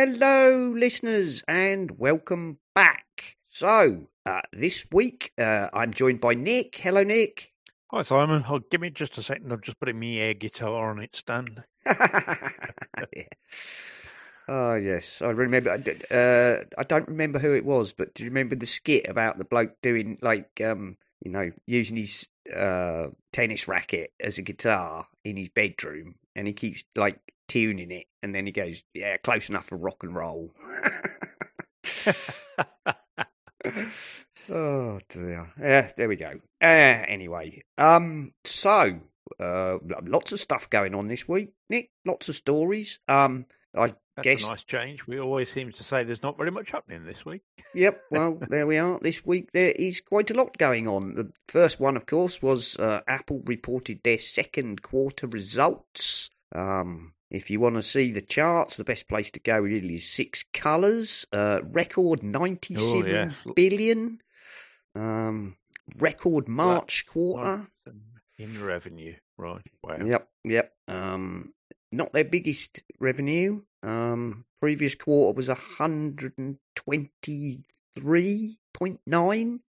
Hello, listeners, and welcome back. So, uh, this week uh, I'm joined by Nick. Hello, Nick. Hi Simon, oh, give me just a second. I'm just putting my air guitar on its stand. yeah. Oh yes, I remember. Uh, I don't remember who it was, but do you remember the skit about the bloke doing like, um, you know, using his uh, tennis racket as a guitar in his bedroom, and he keeps like tuning it, and then he goes, "Yeah, close enough for rock and roll." oh dear. Yeah, there we go. Uh, anyway, um, so uh, lots of stuff going on this week, Nick. Lots of stories. Um, I That's guess. a nice change. We always seem to say there's not very much happening this week. Yep. Well, there we are. This week there is quite a lot going on. The first one, of course, was uh, Apple reported their second quarter results. Um, if you want to see the charts, the best place to go really is Six Colors. Uh, record ninety-seven billion. yeah. Um, record March quarter. in revenue, right? Wow. Yep, yep. Um, not their biggest revenue. Um, previous quarter was hundred and twenty-three point nine.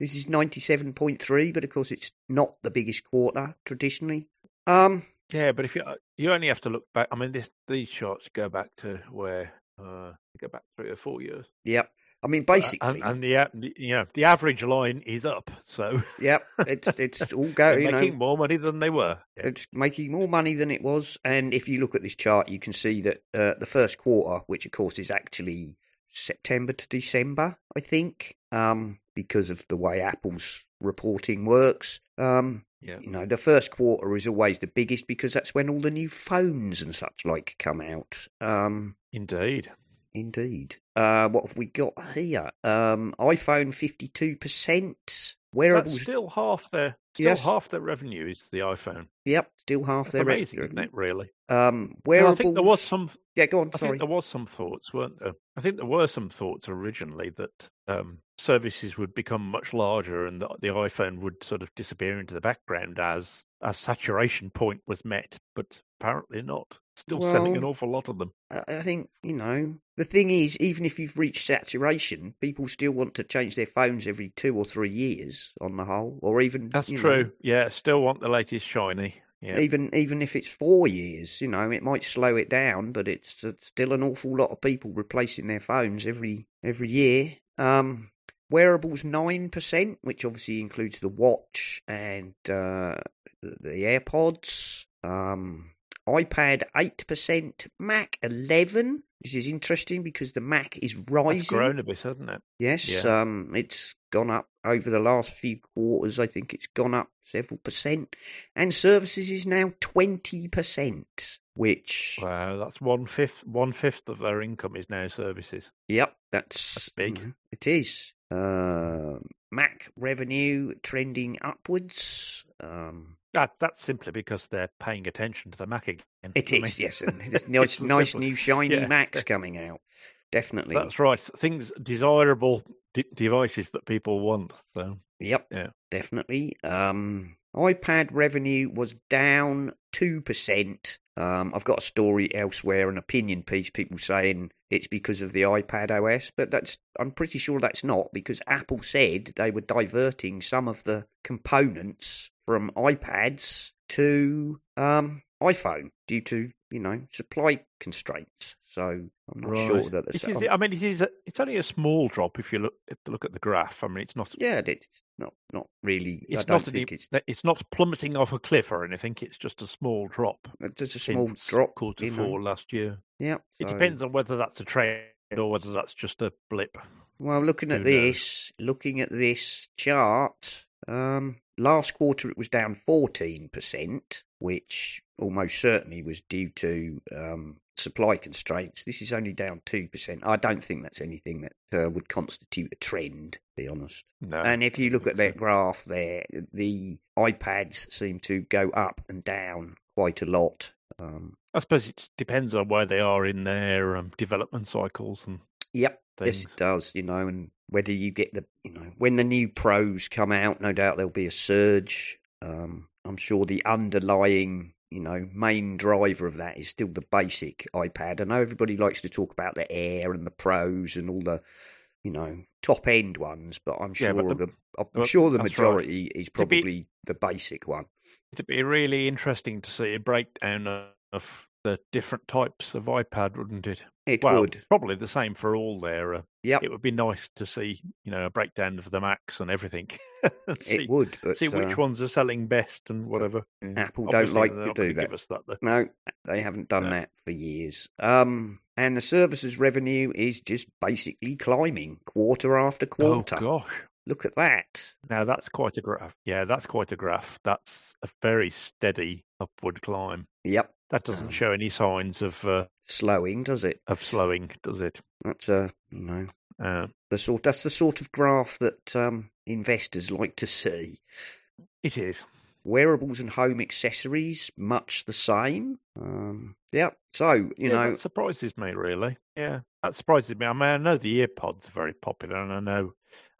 This is ninety-seven point three, but of course it's not the biggest quarter traditionally. Um, Yeah, but if you uh, you only have to look back. I mean, this these shots go back to where uh, go back three or four years. yep. I mean, Uh, basically, and, and the, you know the average line is up, so yep. It's it's all going. they're know, making more money than they were. Yeah. It's making more money than it was. And if you look at this chart, you can see that uh, the first quarter, which of course is actually September to December, I think, um, because of the way Apple's reporting works. Um, Yeah. you know, the first quarter is always the biggest because that's when all the new phones and such like come out. Um, Indeed. Indeed. Uh, what have we got here? Um, iPhone 52%. That's Wearables. still half their still Yes. half their revenue is the iPhone. Yep, still half That's their amazing, revenue. isn't it? Really. Um, Well, wearables. I think there was some. Yeah, go on. I Sorry. think there was some thoughts, weren't there? I think there were some thoughts originally that um, services would become much larger and the, the iPhone would sort of disappear into the background as a saturation point was met, but apparently not. Still selling an awful lot of them. I think you know the thing is, even if you've reached saturation, people still want to change their phones every two or three years on the whole, or even That's you know, true. Yeah, still want the latest shiny. Yeah. even even if it's four years, you know, it might slow it down, but it's, it's still an awful lot of people replacing their phones every every year. Um, wearables nine percent, which obviously includes the watch and uh, the, the AirPods. Um, iPad eight percent, Mac eleven. This is interesting because the Mac is rising. grown a bit, hasn't it? Yes, Yeah. um, it's gone up over the last few quarters. I think it's gone up several percent, and services is now twenty percent. Which, Wow, that's one fifth. One fifth of their income is now services. yep, that's, That's big. mhm, It is. Uh, Mac revenue trending upwards. Um, That that's simply because they're paying attention to the Mac again. it I mean, yes, and there's nice, nice simple- new shiny yeah. Macs coming out. Definitely. That's right. Things desirable de- devices that people want. So Yep. Yeah. Definitely. Um, iPad revenue was down 2%. Um, I've got a story elsewhere, an opinion piece, people saying it's because of the iPad OS, but that's I'm pretty sure that's not because Apple said they were diverting some of the components from iPads to um, iPhone due to, you know, supply constraints. So I'm not sure that is, I mean, it is. A, it's only a small drop if you look if you look at the graph. I mean, it's not. yeah, it's not not really. I It's don't not. think an, it's it's not plummeting off a cliff or anything. It's just a small drop. just a small drop. Quarter you know. four last year. Yeah. It so- depends on whether that's a trend or whether that's just a blip. Well, looking at Who knows? this, looking at this chart, um, last quarter it was down 14%, which almost certainly was due to um, supply constraints. This is only down 2%. I don't think that's anything that uh, would constitute a trend, to be honest. No. And if you look at that graph there, the iPads seem to go up and down quite a lot. Um, I suppose it depends on where they are in their um, development cycles and yep, yes, things. it does, you know, and whether you get the, you know, when the new pros come out, no doubt there'll be a surge. Um, I'm sure the underlying, you know, main driver of that is still the basic iPad. I know everybody likes to talk about the Air and the Pros and all the, you know, top end ones, but I'm Yeah, sure but the- the, I'm but sure the that's right. majority is To be- probably the basic one. It'd be really interesting to see a breakdown of the different types of iPad, wouldn't it? It well, would. probably the same for all there. Uh, Yep, It would be nice to see, you know, a breakdown of the Macs and everything. And see, it would. But see which uh, ones are selling best and whatever. Yeah. Apple don't like to do that. Give us that. No, they haven't done No. that for years. Um, and the services revenue is just basically climbing quarter after quarter. Oh gosh. Look at that. Now that's quite a graph. Yeah, that's quite a graph. That's a very steady upward climb. Yep, That doesn't Um, show any signs of uh, slowing, does it? of slowing, does it? That's uh, you know, Uh, the sort. That's the sort of graph that um investors like to see. it is. Wearables and home accessories, much the same. Um, yep. So you yeah, know, that surprises me really. Yeah, that surprises me. I mean, I know the earpods are very popular, and I know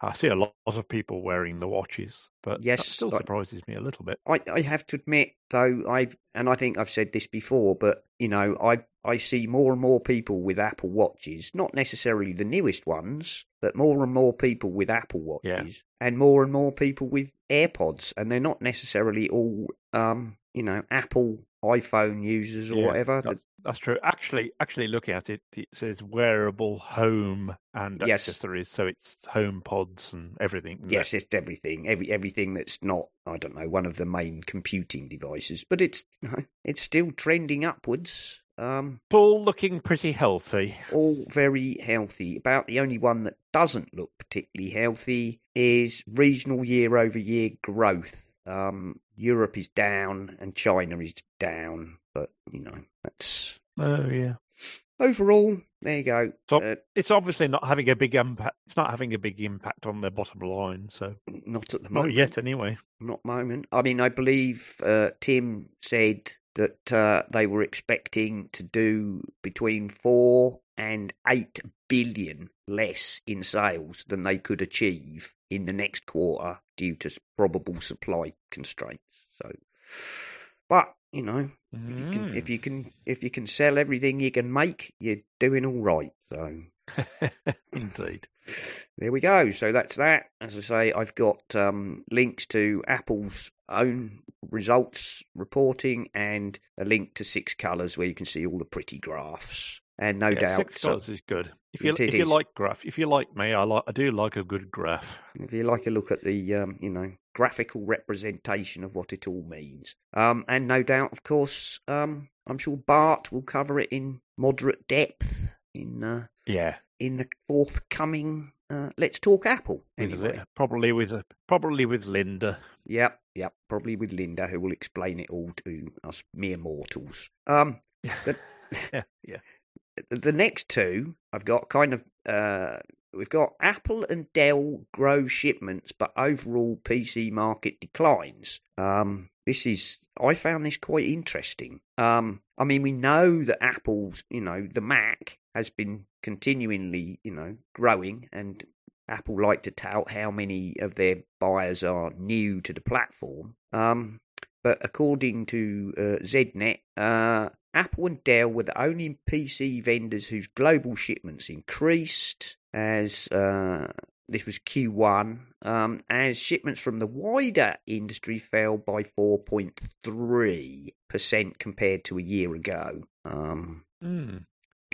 I see a lot of people wearing the watches, but Yes, still I- surprises me a little bit. I, I have to admit though I and I think I've said this before, but you know I I see more and more people with Apple watches, not necessarily the newest ones, but more and more people with Apple watches, Yeah. and more and more people with AirPods, and they're not necessarily all um you know Apple iPhone users or Yeah, whatever. That's, that's true. Actually, actually, looking at it, it says wearable home and Yes. accessories, so it's HomePods and everything. Yes, it's everything, every everything that's not, I don't know, one of the main computing devices, but it's you know, it's still trending upwards. Um, Paul looking pretty healthy. all very healthy. About the only one that doesn't look particularly healthy is regional year over year growth. Um, Europe is down and China is down, but you know that's Oh yeah. overall. There you go. So- Uh, It's obviously not having a big impact. It's not having a big impact on their bottom line. So not at the not moment. yet, anyway. Not moment. I mean, I believe uh, Tim said that uh, they were expecting to do between four and eight billion less in sales than they could achieve in the next quarter due to probable supply constraints. So, but you know, if you can, if Mm. you can, if you can sell everything you can make, you're doing all right. So. Indeed. There we go. So that's that. As I say, I've got um, links to Apple's own results reporting and a link to Six Colors where you can see all the pretty graphs. And no yeah, doubt, six so- is good. If you if you like graph, if you like me, I like I do like a good graph. if you like a look at the um, you know graphical representation of what it all means, um, and no doubt, of course, um, I'm sure Bart will cover it in moderate depth in uh, Yeah, in the forthcoming uh, Let's Talk Apple. Anyway. Probably with probably with Linda. Yep, yep. Probably with Linda, who will explain it all to us mere mortals. Um, But- yeah, yeah. the next two I've got kind of uh, we've got Apple and Dell grow shipments, but overall PC market declines. Um, this is I found this quite interesting. Um, I mean, we know that Apple's, you know, the Mac has been continually, you know, growing, and Apple like to tout how many of their buyers are new to the platform. Um, but according to uh, ZDNet, uh, Apple and Dell were the only PC vendors whose global shipments increased as uh, this was Q1, um, as shipments from the wider industry fell by 4.3% compared to a year ago. Um, Mm.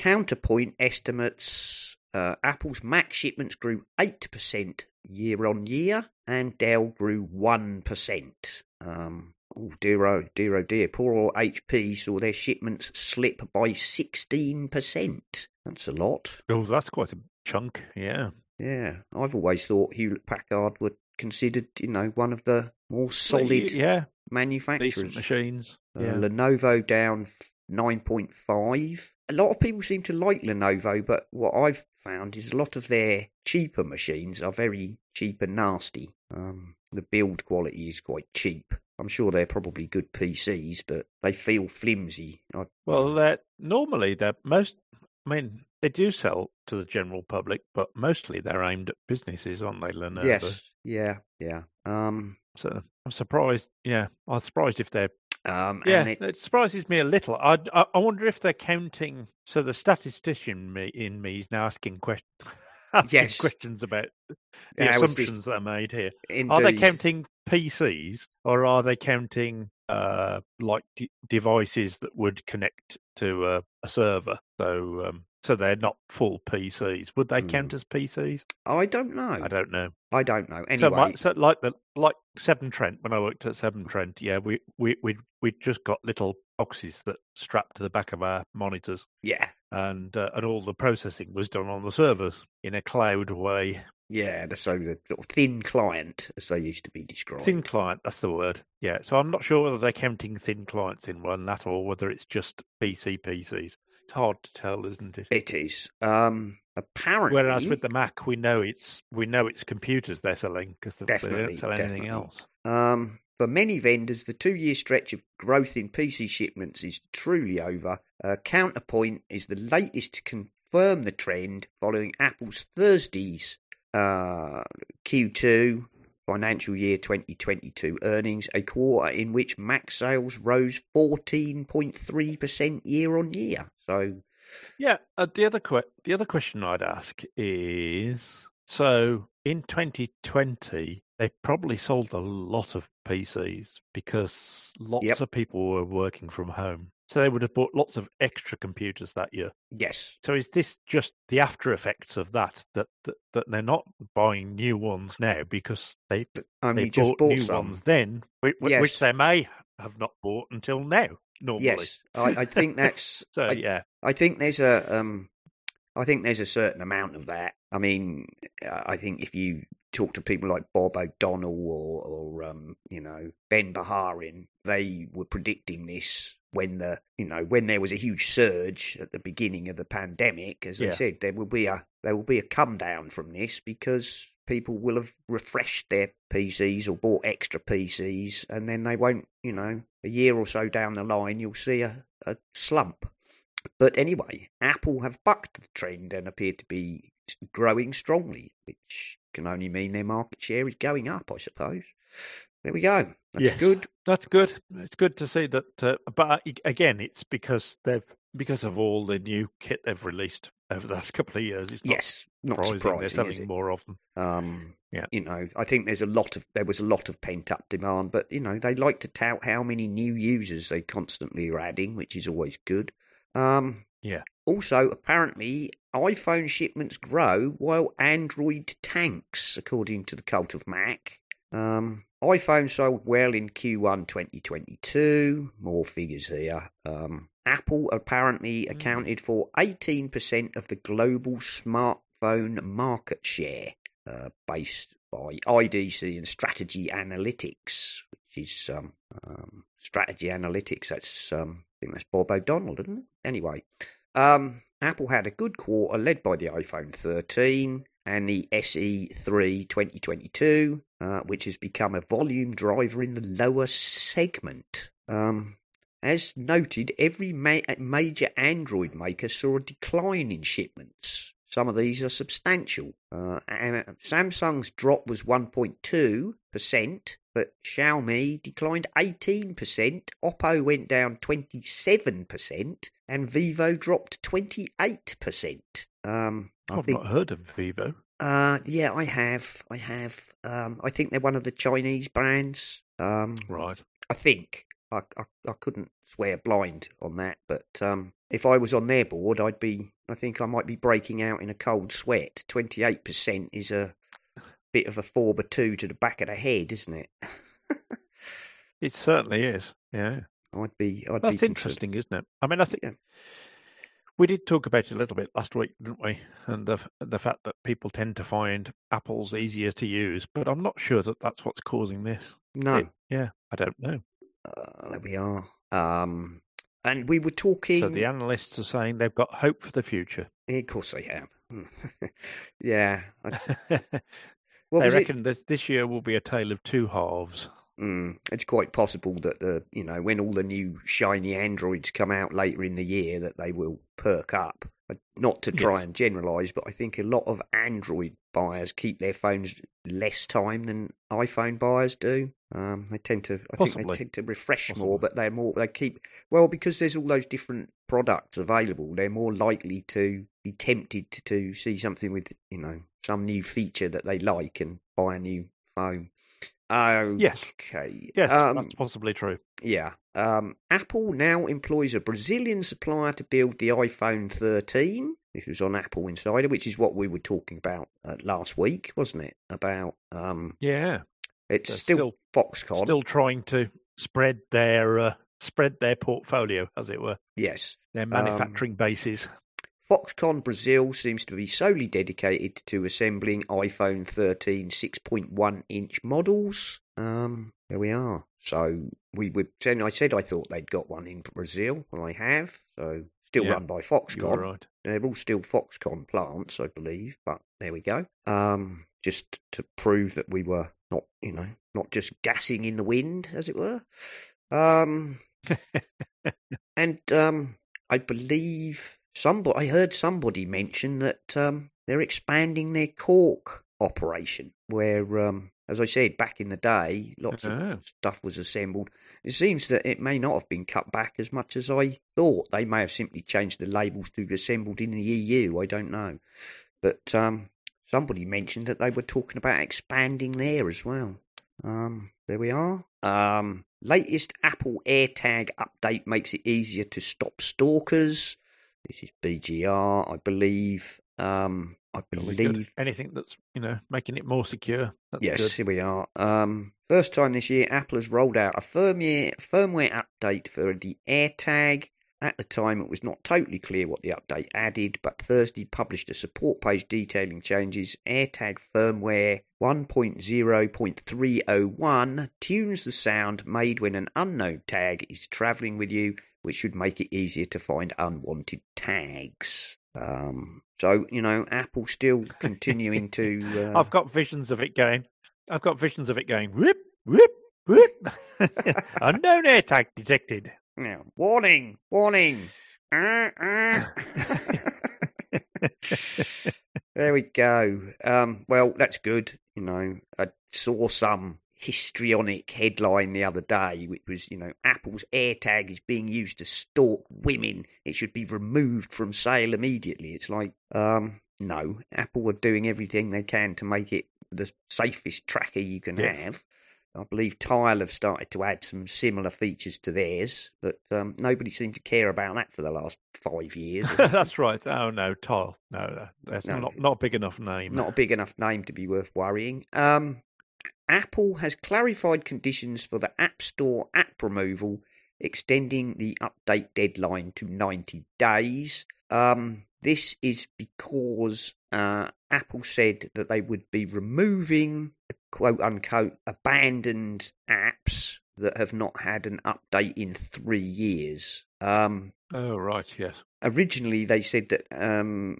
Counterpoint estimates uh, Apple's Mac shipments grew 8% year on year, and Dell grew 1%. Um, oh, dear, oh, dear, oh dear. Poor old HP saw their shipments slip by 16%. That's a lot. Oh, that's quite a chunk. Yeah. Yeah, I've always thought Hewlett Packard were considered, you know, one of the more Well, solid yeah, manufacturers. decent machines. Uh, Yeah. Lenovo down 9.5. A lot of people seem to like Lenovo, but what I've found is a lot of their cheaper machines are very cheap and nasty. Um, the build quality is quite cheap. I'm sure they're probably good PCs, but they feel flimsy. I, Well, they're, normally they're most. I mean, they do sell to the general public, but mostly they're aimed at businesses, aren't they, Lenovo? yes, yeah, yeah. Um, So I'm surprised. Yeah, I'm surprised if they're. Um, Yeah, and it, it surprises me a little. I, I, I wonder if they're counting. So the statistician me, in me is now asking, question, asking Yes. questions about the Yeah, was just- assumptions that are made here. indeed, Are they counting PCs or are they counting uh, like d- devices that would connect to a, a server? So, um, so they're not full PCs. Would they count Hmm. as PCs? I don't know. I don't know. I don't know. Anyway, So, my, so like the like Severn Trent when I worked at Severn Trent, yeah, we we we we just got little boxes that strapped to the back of our monitors, yeah, and uh, and all the processing was done on the servers in a cloud way. yeah. So the sort of thin client, as they used to be described. Thin client, that's the word. Yeah. So I'm not sure whether they're counting thin clients in one that or whether it's just PC PCs. It's hard to tell, isn't it? It is. Um, apparently, Whereas with the Mac, we know it's we know it's computers they're selling because they don't sell anything definitely. else. um, for many vendors, the two-year stretch of growth in PC shipments is truly over. Uh, Counterpoint is the latest to confirm the trend following Apple's Thursday's uh, Q2 financial year 2022 earnings, a quarter in which Mac sales rose 14.3% year on year. So, Yeah. Uh, the other que- the other question I'd ask is so in 2020 they probably sold a lot of PCs because lots Yep. of people were working from home. So they would have bought lots of extra computers that year. yes, So is this just the after effects of that that that, that they're not buying new ones now because they they just bought, bought new some. ones then, which, Yes. which they may have not bought until now. Normally, Yes, I, I think that's so I, yeah, I think there's a um, I think there's a certain amount of that. I mean, I think if you talk to people like Bob O'Donnell or, or um, you know, Ben Bajarin, they were predicting this when the you know when there was a huge surge at the beginning of the pandemic. As Yeah. said, there will be a there will be a come down from this because people will have refreshed their PCs or bought extra PCs, and then they won't. You know, a year or so down the line, you'll see a, a slump. But anyway, Apple have bucked the trend and appear to be growing strongly, which can only mean their market share is going up, I suppose. There we go. That's Yes. good. That's good. It's good to see that. Uh, but again, it's because they've because of all the new kit they've released over the last couple of years. It's not Yes, not surprising surprising. they're selling more of them. Um, Yeah. you know, I think there's a lot of there was a lot of pent up demand, but you know they like to tout how many new users they constantly are adding, which is always good. Um, Yeah. Also, apparently, iPhone shipments grow while Android tanks, according to the Cult of Mac. Um, iPhone sold well in Q1 2022. More figures here. Um, Apple apparently Mm. accounted for 18% of the global smartphone market share, uh, based by IDC and Strategy Analytics, which is um, um, Strategy Analytics. That's um, I think that's Bob O'Donnell, isn't it? Anyway, um, Apple had a good quarter led by the iPhone 13 and the E SE3 2022, uh, which has become a volume driver in the lower segment. Um, as noted, every ma- major Android maker saw a decline in shipments. Some of these are substantial. Uh, and Samsung's drop was 1.2%, but Xiaomi declined 18%, Oppo went down 27%, and Vivo dropped 28%. Um, I've think not heard of Vivo. Uh, yeah, I have. I have. Um, I think they're one of the Chinese brands. Um, Right. I think. I, I I couldn't swear blind on that, but um, if I was on their board, I'd be. I think I might be breaking out in a cold sweat. Twenty eight percent is a bit of a four by two to the back of the head, isn't it? It certainly is. Yeah. I'd be. I'd That's be interesting, isn't it? I mean, I think Yeah. We did talk about it a little bit last week, didn't we? And the the fact that people tend to find Apple's easier to use, but I'm not sure that that's what's causing this. No, It- yeah, I don't know. uh, there we are. Um, and we were talking. So the analysts are saying they've got hope for the future. Yeah, of course they have. yeah. I, they was it? reckon this this year will be a tale of two halves. Mm, it's quite possible that the you know when all the new shiny androids come out later in the year that they will perk up. Uh, Not to try Yes. and generalise, but I think a lot of Android buyers keep their phones less time than iPhone buyers do. Um, they tend to, I think they tend to refresh Possibly. more, but they're more they keep well because there's all those different products available. They're more likely to be tempted to, to see something with you know some new feature that they like and buy a new phone. Oh, Yes. Okay. Yes, Um, that's possibly true. yeah. Um, Apple now employs a Brazilian supplier to build the iPhone 13. This was on Apple Insider, which is what we were talking about uh, last week, wasn't it? About um, Yeah, it's still, still- Foxconn. still trying to spread their uh, spread their portfolio, as it were, yes. their manufacturing bases. Foxconn Brazil seems to be solely dedicated to assembling iPhone 13 6.1 inch models. Um, there we are. So we would. I said I thought they'd got one in Brazil. Well, they have. So still Yeah, run by Foxconn. right. They're all still Foxconn plants, I believe, but there we go. Um, just to prove that we were not, you know, not just gassing in the wind, as it were. Um, and um, I believe somebody, I heard somebody mention that um, they're expanding their Cork operation, where, um, as I said back in the day, lots Oh. of stuff was assembled. It seems that it may not have been cut back as much as I thought. They may have simply changed the labels to assembled in the EU. I don't know, but um, somebody mentioned that they were talking about expanding there as well. Um, there we are. Um, latest Apple AirTag update makes it easier to stop stalkers. This is BGR, I believe. Um, I believe anything that's you know making it more secure. That's yes, good. here we are. Um, first time this year, Apple has rolled out a firmware firmware update for the AirTag. At the time, it was not totally clear what the update added, but Thursday published a support page detailing changes. AirTag firmware 1.0.301 tunes the sound made when an unknown tag is traveling with you, which should make it easier to find unwanted tags. Um, so you know, Apple still continuing to. Uh, I've got visions of it going. I've got visions of it going. Whip, whip, whip. Unknown AirTag detected. Now, warning, warning. Uh, uh. there we go. Um, well, that's good. You know, I saw some histrionic headline the other day, which was, you know, Apple's AirTag is being used to stalk women. It should be removed from sale immediately. It's like, um, no, Apple are doing everything they can to make it the safest tracker you can Yes. have. I believe Tile have started to add some similar features to theirs, but um, nobody seemed to care about that for the last five years. That's right. Oh no, Tile. No, no, that's No. not not a big enough name. Not a big enough name to be worth worrying. Um, Apple has clarified conditions for the App Store app removal, extending the update deadline to 90 days. Um, this is because uh, Apple said that they would be removing quote unquote abandoned apps that have not had an update in three years. Um, Oh right, yes. originally they said that um,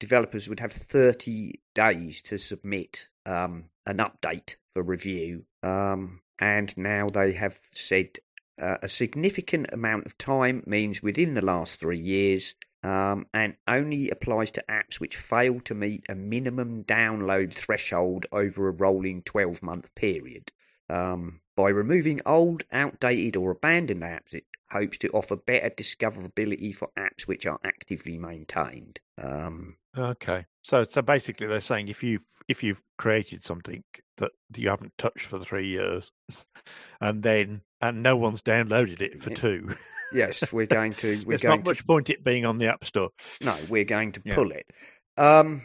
developers would have 30 days to submit um, an update for review, um, and now they have said uh, a significant amount of time means within the last three years. Um, and only applies to apps which fail to meet a minimum download threshold over a rolling 12 month period. Um, by removing old, outdated, or abandoned apps, it hopes to offer better discoverability for apps which are actively maintained. Um, Okay. So so basically they're saying if you if you've created something that you haven't touched for three years and then and no one's downloaded it for Yeah. two. yes, we're going to. We're There's going not to. much point it being on the App Store. No, we're going to Yeah. pull it. Um,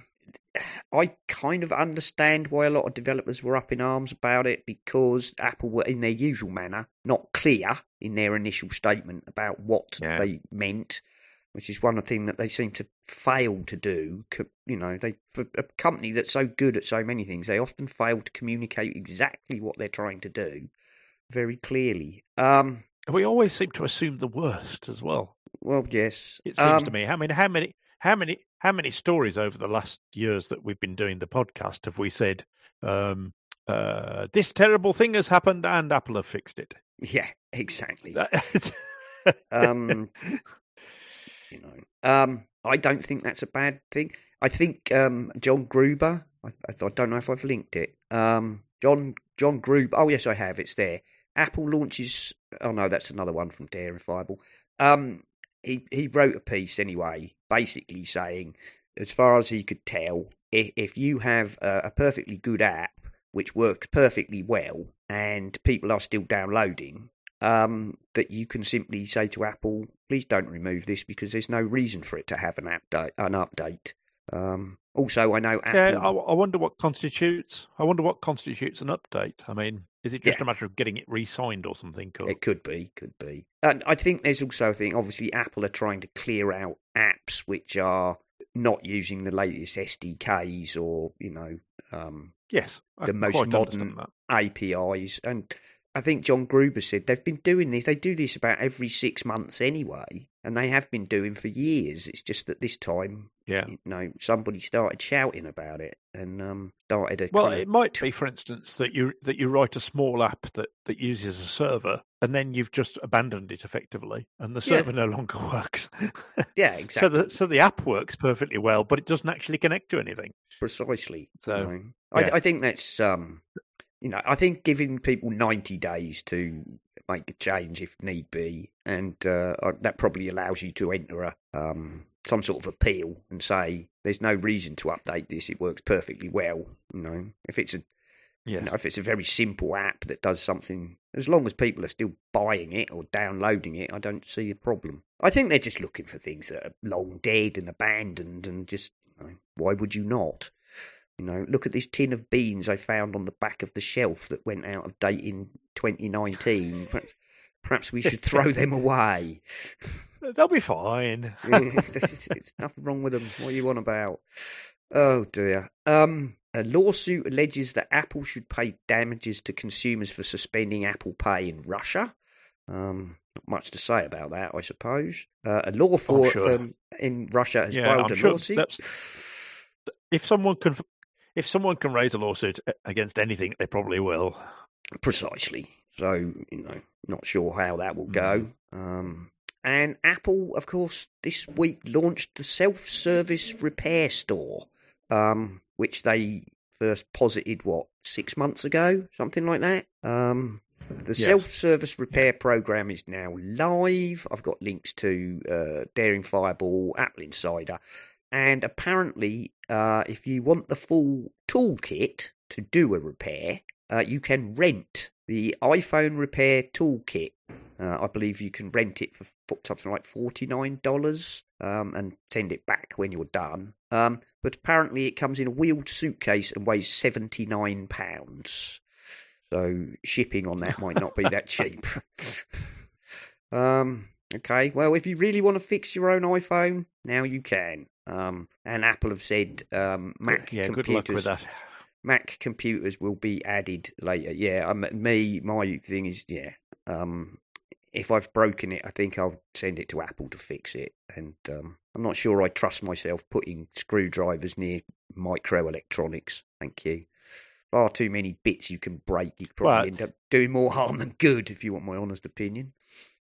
I kind of understand why a lot of developers were up in arms about it because Apple were, in their usual manner, not clear in their initial statement about what Yeah. they meant. which is one thing that they seem to fail to do. You know, they for a company that's so good at so many things, they often fail to communicate exactly what they're trying to do very clearly. Um, we always seem to assume the worst as well. Well, yes, it seems um, to me. I mean, how many, how many, how many stories over the last years that we've been doing the podcast have we said? Um, uh, this terrible thing has happened and Apple have fixed it. Yeah, exactly. um, you know, um, I don't think that's a bad thing. I think um, John Gruber. I, I, don't know if I've linked it. Um, John John Gruber. Oh yes, I have. It's there. Apple launches. Oh no, that's another one from Daring Fireball. Um, he he wrote a piece anyway, basically saying, as far as he could tell, if, if you have a, a perfectly good app which works perfectly well and people are still downloading, um, that you can simply say to Apple, please don't remove this because there's no reason for it to have an update. An update. Um, also, I know Apple. Yeah, I, I, wonder what constitutes. I wonder what constitutes an update. I mean, is it just yeah. a matter of getting it re-signed or something? Or... It could be, could be. And I think there's also a thing. Obviously, Apple are trying to clear out apps which are not using the latest SDKs or you know, um, yes, I the most modern APIs. And I think John Gruber said they've been doing this. They do this about every six months anyway, and they have been doing for years. It's just that this time, yeah, you know, somebody started shouting about it and um, started a. Well, it might be, for instance, that you that you write a small app that that uses a server, and then you've just abandoned it effectively, and the server yeah. no longer works. yeah, exactly. So the so the app works perfectly well, but it doesn't actually connect to anything. Precisely. So you know, yeah. I, I think that's um you know, I think giving people 90 days to make a change if need be, and uh, that probably allows you to enter a, um, some sort of appeal and say there's no reason to update this. It works perfectly well. You know, if it's a yes. you know, if it's a very simple app that does something, as long as people are still buying it or downloading it, I don't see a problem. I think they're just looking for things that are long dead and abandoned, and just you know, why would you not? You know, look at this tin of beans I found on the back of the shelf that went out of date in 2019. Perhaps, perhaps we should throw them away. They'll be fine. There's nothing wrong with them. What are you on about? Oh dear. Um, a lawsuit alleges that Apple should pay damages to consumers for suspending Apple Pay in Russia. Um, not much to say about that, I suppose. Uh, a law firm sure. in Russia has yeah, filed I'm a sure lawsuit. If someone can if someone can raise a lawsuit against anything, they probably will. Precisely. So, you know, not sure how that will go. Mm. Um, and Apple, of course, this week launched the self service repair store, um, which they first posited, what, six months ago? Something like that. Um, the yes. self service repair program is now live. I've got links to uh, Daring Fireball, Apple Insider, and apparently, uh, if you want the full toolkit to do a repair, uh, you can rent the iPhone repair toolkit. Uh, I believe you can rent it for something like $49 um, and send it back when you're done. Um, but apparently, it comes in a wheeled suitcase and weighs £79. So shipping on that might not be that cheap. um, okay, well, if you really want to fix your own iPhone, now you can. Um, and Apple have said um, Mac yeah, computers, good luck with that. Mac computers will be added later. Yeah, um, me, my thing is, yeah. Um, if I've broken it, I think I'll send it to Apple to fix it. And um, I'm not sure I trust myself putting screwdrivers near microelectronics. Thank you. Far too many bits you can break. You probably well, end up doing more harm than good, if you want my honest opinion.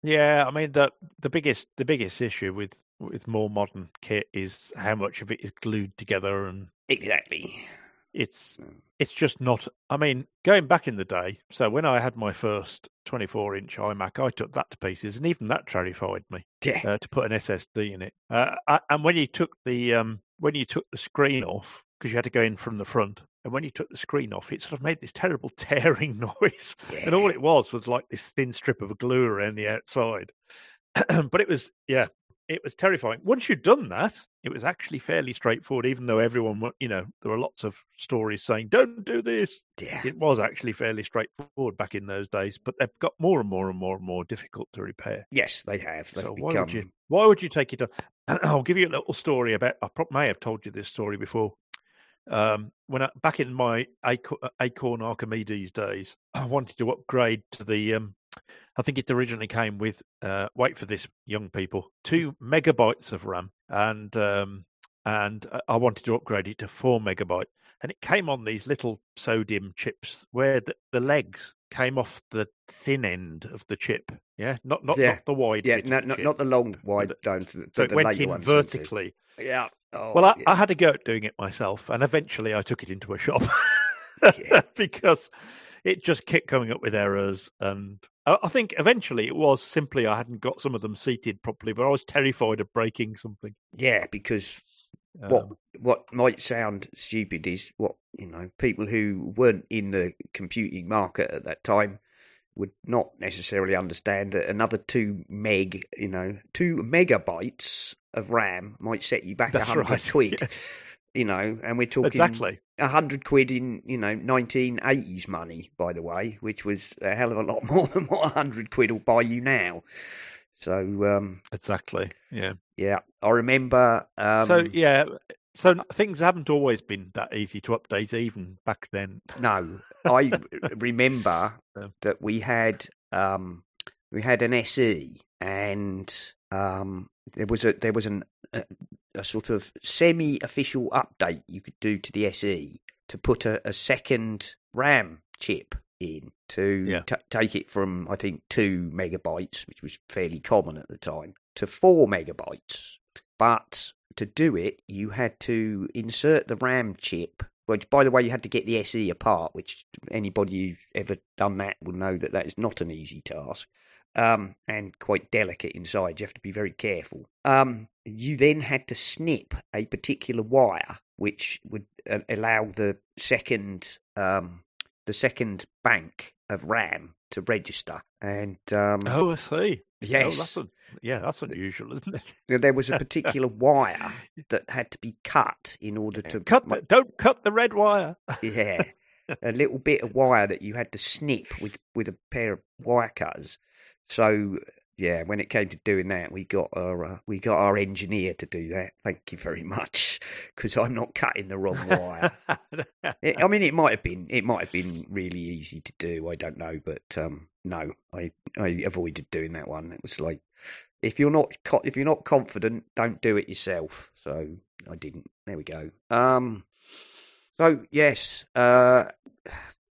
Yeah, I mean the the biggest the biggest issue with with more modern kit is how much of it is glued together and exactly. it's it's just not i mean going back in the day so when i had my first 24 inch imac i took that to pieces and even that terrified me yeah. uh, to put an ssd in it. Uh, and when you took the um when you took the screen off because you had to go in from the front and when you took the screen off, it sort of made this terrible tearing noise. Yeah. And all it was was like this thin strip of glue around the outside. but it was, yeah, it was terrifying. Once you'd done that, it was actually fairly straightforward. Even though everyone, you know, there were lots of stories saying "Don't do this." Yeah. It was actually fairly straightforward back in those days, but they've got more and more and more and more difficult to repair. Yes, they have. They've So become. why would you? Why would you take it? On? I'll give you a little story about. I may have told you this story before. Um, when I, back in my Acorn, Acorn Archimedes days, I wanted to upgrade to the. Um, I think it originally came with. Uh, wait for this, young people. Two megabytes of RAM, and um, and uh, I wanted to upgrade it to four megabyte, and it came on these little sodium chips where the, the legs came off the thin end of the chip. Yeah, not not Yeah. not the wide. Yeah, no, not, not the long wide down to the, to So it the went in ones. vertically. Yeah. Oh, Well, I, yeah. I had a go at doing it myself, and eventually I took it into a shop Yeah. because it just kept coming up with errors. And I, I think eventually it was simply I hadn't got some of them seated properly, but I was terrified of breaking something. yeah, because what Um, what might sound stupid is what you know people who weren't in the computing market at that time would not necessarily understand that another two meg, you know, two megabytes of RAM might set you back a hundred right, quid. yeah. You know, and we're talking exactly. a hundred quid in you know nineteen eighties money, by the way, which was a hell of a lot more than what a hundred quid will buy you now. So um, Exactly. Yeah. yeah, I remember. Um, so yeah. So things haven't always been that easy to update, even back then. No, I remember Yeah. that we had um, we had an SE, and um, there was a there was an a, a sort of semi-official update you could do to the SE to put a, a second RAM chip in to Yeah. ta take it from I think two megabytes, which was fairly common at the time, to four megabytes. But to do it, you had to insert the RAM chip. Which, by the way, you had to get the SE apart. Which anybody who's ever done that will know that that is not an easy task, um, and quite delicate inside. You have to be very careful. Um, you then had to snip a particular wire, which would uh, allow the second um, the second bank of RAM to register. And um, Oh, I see. Oh, yes, that's a, yeah, that's unusual, isn't it? there- there was a particular wire that had to be cut in order to Cut the, don't cut the red wire. yeah, a little bit of wire that you had to snip with with a pair of wire cutters. So yeah, when it came to doing that, we got our uh, we got our engineer to do that. Thank you very much, because I'm not cutting the wrong wire. It, I mean, it might have been it might have been really easy to do. I don't know, but um, no, I I avoided doing that one. It was like if you're not co- if you're not confident, don't do it yourself. So I didn't. There we go. Um, so yes, uh,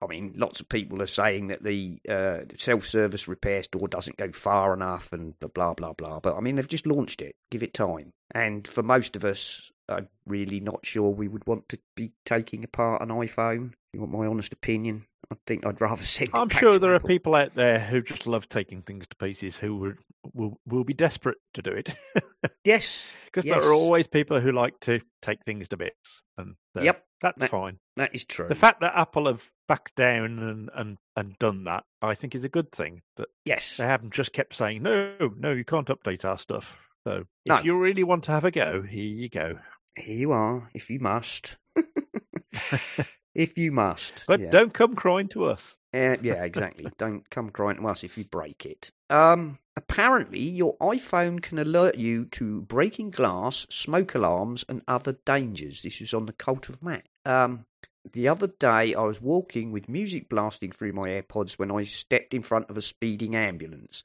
I mean, lots of people are saying that the uh, self-service repair store doesn't go far enough, and blah blah blah blah. But I mean, they've just launched it. Give it time. And for most of us, I'm really not sure we would want to be taking apart an iPhone. You want my honest opinion, I think I'd rather send. I'm sure there Apple. are people out there who just love taking things to pieces who will will, will be desperate to do it. Yes, Because Yes. there are always people who like to take things to bits, and so Yep. that's That- fine. that is true. The fact that Apple have backed down and, and, and done that, I think, is a good thing. That yes, they haven't just kept saying, "No, no, you can't update our stuff." So, No. if you really want to have a go, here you go. here you are. If you must, if you must, But yeah. don't come crying to us. Uh, yeah, exactly. Don't come crying to us if you break it. Um, apparently, your iPhone can alert you to breaking glass, smoke alarms, and other dangers. This is on the Cult of Mac. Um, the other day, I was walking with music blasting through my AirPods when I stepped in front of a speeding ambulance.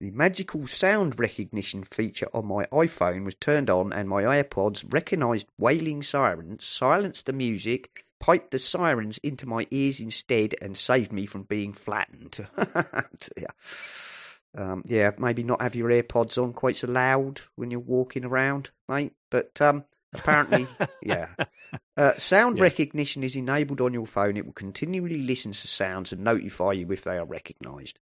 The magical sound recognition feature on my iPhone was turned on, and my AirPods recognised wailing sirens, silenced the music, piped the sirens into my ears instead, and saved me from being flattened. yeah. Um, yeah, maybe not have your AirPods on quite so loud when you're walking around, mate. But um, apparently, yeah. Uh, sound Yeah. recognition is enabled on your phone. It will continually listen to sounds and notify you if they are recognised.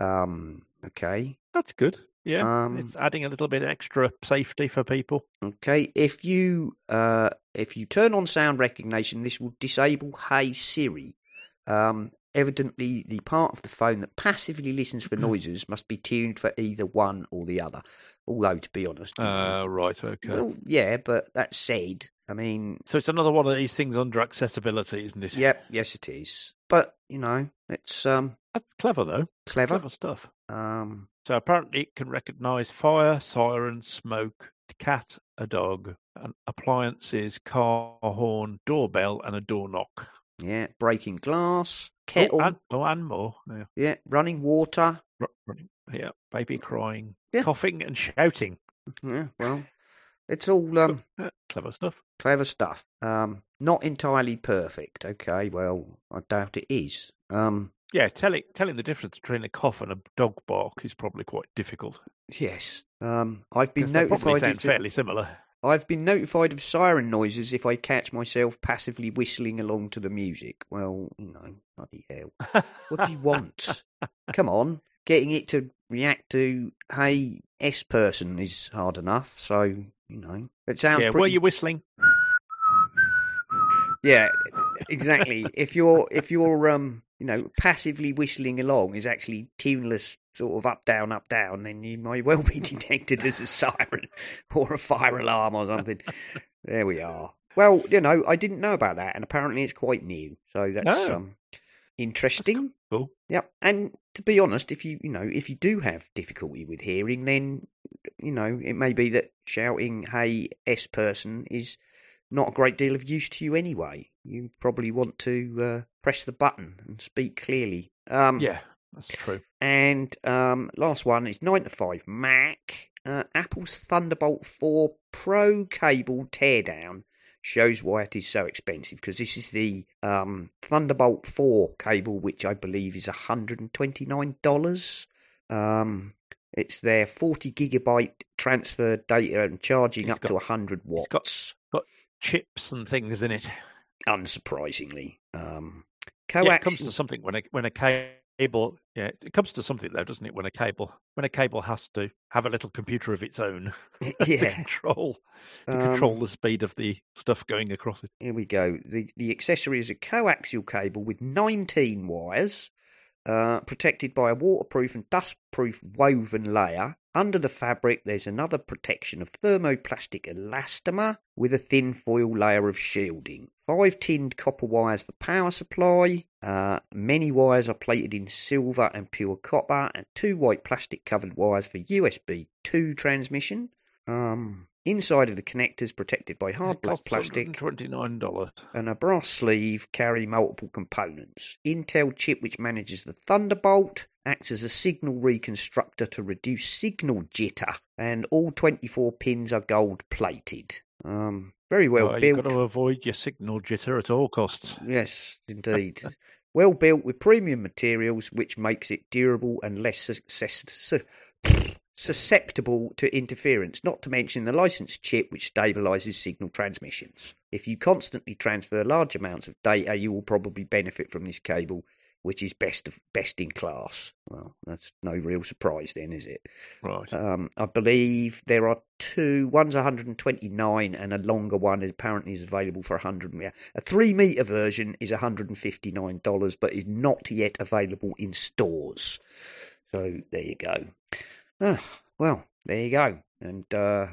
Um, okay. That's good. Yeah, Um, it's adding a little bit extra safety for people. Okay, if you uh, if you turn on sound recognition, this will disable Hey Siri. Um, Evidently, the part of the phone that passively listens for noises must be tuned for either one or the other. Although, to be honest, Uh, right, okay. well, yeah, but that said, I mean, So it's another one of these things under accessibility, isn't it? yep, yes, it is. But you know, it's um That's clever though. clever. Clever stuff. Um, So apparently it can recognise fire, siren, smoke, cat, a dog, an appliances, car horn, doorbell, and a door knock. yeah, breaking glass, Oh, kettle, and, oh, and more. Yeah. yeah, running water. Ru- running- yeah, baby crying, Yeah. coughing, and shouting. Yeah, well, it's all um clever stuff. clever stuff. Um, not entirely perfect. Okay, well, I doubt it is. Um, Yeah, telling telling the difference between a cough and a dog bark is probably quite difficult. yes. Um, I've been 'cause they probably notified. sound Of, fairly similar. I've been notified of siren noises if I catch myself passively whistling along to the music. Well, you know, bloody hell. What do you want? Come on. Getting it to react to, hey, S person is hard enough. So, you know, it sounds yeah, pretty. were you whistling? Yeah, exactly. if you're if you're um you know passively whistling along is actually tuneless sort of up down up down, then you might well be detected as a siren or a fire alarm or something. there we are. Well, you know, I didn't know about that, and apparently it's quite new, so that's Oh. um interesting. Cool. Yep. And to be honest, if you you know if you do have difficulty with hearing, then you know it may be that shouting "Hey, S person" is not a great deal of use to you anyway. You probably want to uh, press the button and speak clearly. Um, Yeah, that's true. And um, last one is nine to five Mac. Uh, Apple's Thunderbolt 4 Pro cable teardown shows why it is so expensive because this is the um, Thunderbolt 4 cable, which I believe is $129. Um, it's their 40 gigabyte transfer data and charging It's up to got- 100 got- watts. Chips and things in it. Unsurprisingly. Um, Yeah, it comes to something when a when a cable. Yeah, it comes to something though, doesn't it? When a cable when a cable has to have a little computer of its own yeah. to control to Um, control the speed of the stuff going across it. Here we go. The the accessory is a coaxial cable with 19 wires, uh, protected by a waterproof and dustproof woven layer. Under the fabric, there's another protection of thermoplastic elastomer with a thin foil layer of shielding. Five tinned copper wires for power supply. Uh, many wires are plated in silver and pure copper, and two white plastic covered wires for USB 2 transmission. Um, inside of the connectors protected by hard black plastic Twenty nine dollars. and a brass sleeve carry multiple components. Intel chip, which manages the Thunderbolt, acts as a signal reconstructor to reduce signal jitter, and all 24 pins are gold plated. Um, very well built. you've got to avoid your signal jitter at all costs. Yes, indeed. well built with premium materials, which makes it durable and less susceptible to interference, not to mention the licensed chip which stabilizes signal transmissions. If you constantly transfer large amounts of data, you will probably benefit from this cable, which is best of, best in class. Well, that's no real surprise then, is it? Right. Um, I believe there are two. One's 129, and a longer one is apparently is available for 100. yeah. A three meter version is 159 dollars, but is not yet available in stores. So there you go. Ah, well, there you go. And uh,